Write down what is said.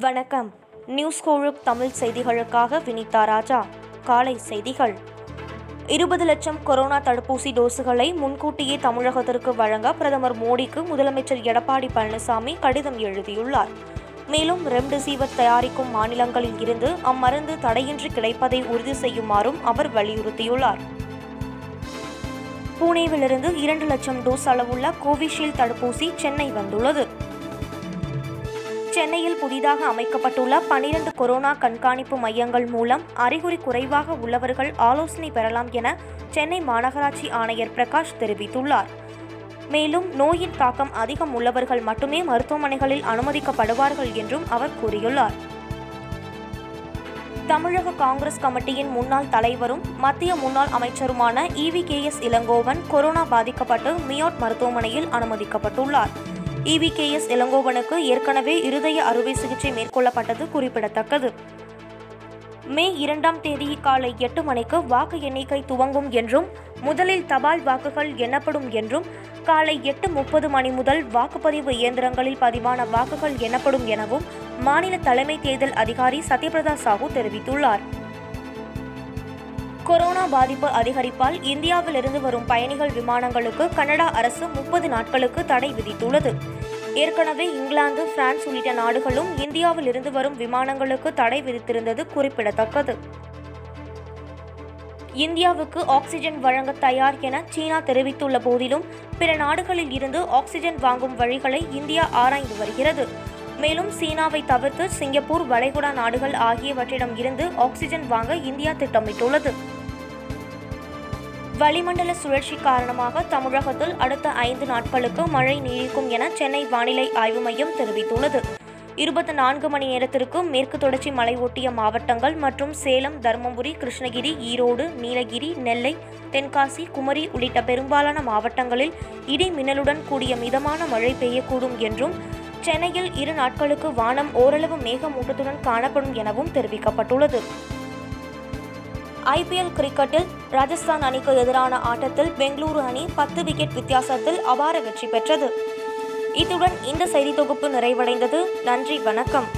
வணக்கம். நியூஸ் கோழுக் தமிழ் செய்திகளுக்காக வினிதா ராஜா. காலை செய்திகள். இருபது லட்சம் கொரோனா தடுப்பூசி டோஸுகளை முன்கூட்டியே தமிழகத்திற்கு வழங்க பிரதமர் மோடிக்கு முதலமைச்சர் எடப்பாடி பழனிசாமி கடிதம் எழுதியுள்ளார். மேலும் ரெம்டெசிவிர் தயாரிக்கும் மாநிலங்களில் இருந்து அம்மருந்து தடையின்றி கிடைப்பதை உறுதி செய்யுமாறும் அவர் வலியுறுத்தியுள்ளார். பூனேவிலிருந்து இரண்டு லட்சம் டோஸ் அளவுள்ள கோவிஷீல்டு தடுப்பூசி சென்னை வந்துள்ளது. சென்னையில் புதிதாக அமைக்கப்பட்டுள்ள பனிரண்டு கொரோனா கண்காணிப்பு மையங்கள் மூலம் அறிகுறி குறைவாக உள்ளவர்கள் ஆலோசனை பெறலாம் என சென்னை மாநகராட்சி ஆணையர் பிரகாஷ் தெரிவித்துள்ளார். மேலும் நோயின் தாக்கம் அதிகம் உள்ளவர்கள் மட்டுமே மருத்துவமனைகளில் அனுமதிக்கப்படுவார்கள் என்றும் அவர் கூறியுள்ளார். தமிழக காங்கிரஸ் கமிட்டியின் முன்னாள் தலைவரும் மத்திய முன்னாள் அமைச்சருமான EV K S Elangovan corona பாதிக்கப்பட்டு மியோட் மருத்துவமனையில் அனுமதிக்கப்பட்டுள்ளார். இவிகேஎஸ் இளங்கோவனுக்கு ஏற்கனவே இருதய அறுவை சிகிச்சை மேற்கொள்ளப்பட்டது குறிப்பிடத்தக்கது. மே இரண்டாம் தேதி காலை எட்டு மணிக்கு வாக்கு எண்ணிக்கை துவங்கும் என்றும் முதலில் தபால் வாக்குகள் எண்ணப்படும் என்றும் காலை எட்டு முப்பது மணி முதல் வாக்குப்பதிவு இயந்திரங்களில் பதிவான வாக்குகள் எண்ணப்படும் எனவும் மாநில தலைமை தேர்தல் அதிகாரி சத்யபிரதா சாஹூ தெரிவித்துள்ளார். கொரோனா பாதிப்பு அதிகரிப்பால் இந்தியாவிலிருந்து வரும் பயணிகள் விமானங்களுக்கு கனடா அரசு முப்பது நாட்களுக்கு தடை விதித்துள்ளது. ஏற்கனவே இங்கிலாந்து பிரான்ஸ் உள்ளிட்ட நாடுகளும் இந்தியாவிலிருந்து வரும் விமானங்களுக்கு தடை விதித்திருந்தது குறிப்பிடத்தக்கது. இந்தியாவுக்கு ஆக்சிஜன் வழங்க தயார் என சீனா தெரிவித்துள்ள போதிலும் பிற நாடுகளில் இருந்து ஆக்சிஜன் வாங்கும் வழிகளை இந்தியா ஆராய்ந்து வருகிறது. மேலும் சீனாவை தவிர்த்து சிங்கப்பூர் வளைகுடா நாடுகள் ஆகியவற்றிடம் இருந்து ஆக்சிஜன் வாங்க இந்தியா திட்டமிட்டுள்ளது. வளிமண்டல சுழற்சி காரணமாக தமிழகத்தில் அடுத்த ஐந்து நாட்களுக்கு மழை நீடிக்கும் என சென்னை வானிலை ஆய்வு மையம் தெரிவித்துள்ளது. இருபத்தி நான்கு மணி நேரத்திற்கும் மேற்கு தொடர்ச்சி மலை ஒட்டிய மாவட்டங்கள் மற்றும் சேலம் தருமபுரி கிருஷ்ணகிரி ஈரோடு நீலகிரி நெல்லை தென்காசி குமரி உள்ளிட்ட பெரும்பாலான மாவட்டங்களில் இடி மின்னலுடன் கூடிய மிதமான மழை பெய்யக்கூடும் என்றும் சென்னையில் இரு நாட்களுக்கு வானம் ஓரளவு மேகமூட்டத்துடன் காணப்படும் எனவும் தெரிவிக்கப்பட்டுள்ளது. ஐபிஎல் கிரிக்கெட்டில் ராஜஸ்தான் அணிக்கு எதிரான ஆட்டத்தில் பெங்களூரு அணி பத்து விக்கெட் வித்தியாசத்தில் அபார வெற்றி பெற்றது. இத்துடன் இந்த செய்தி தொகுப்பு நிறைவடைந்தது. நன்றி வணக்கம்.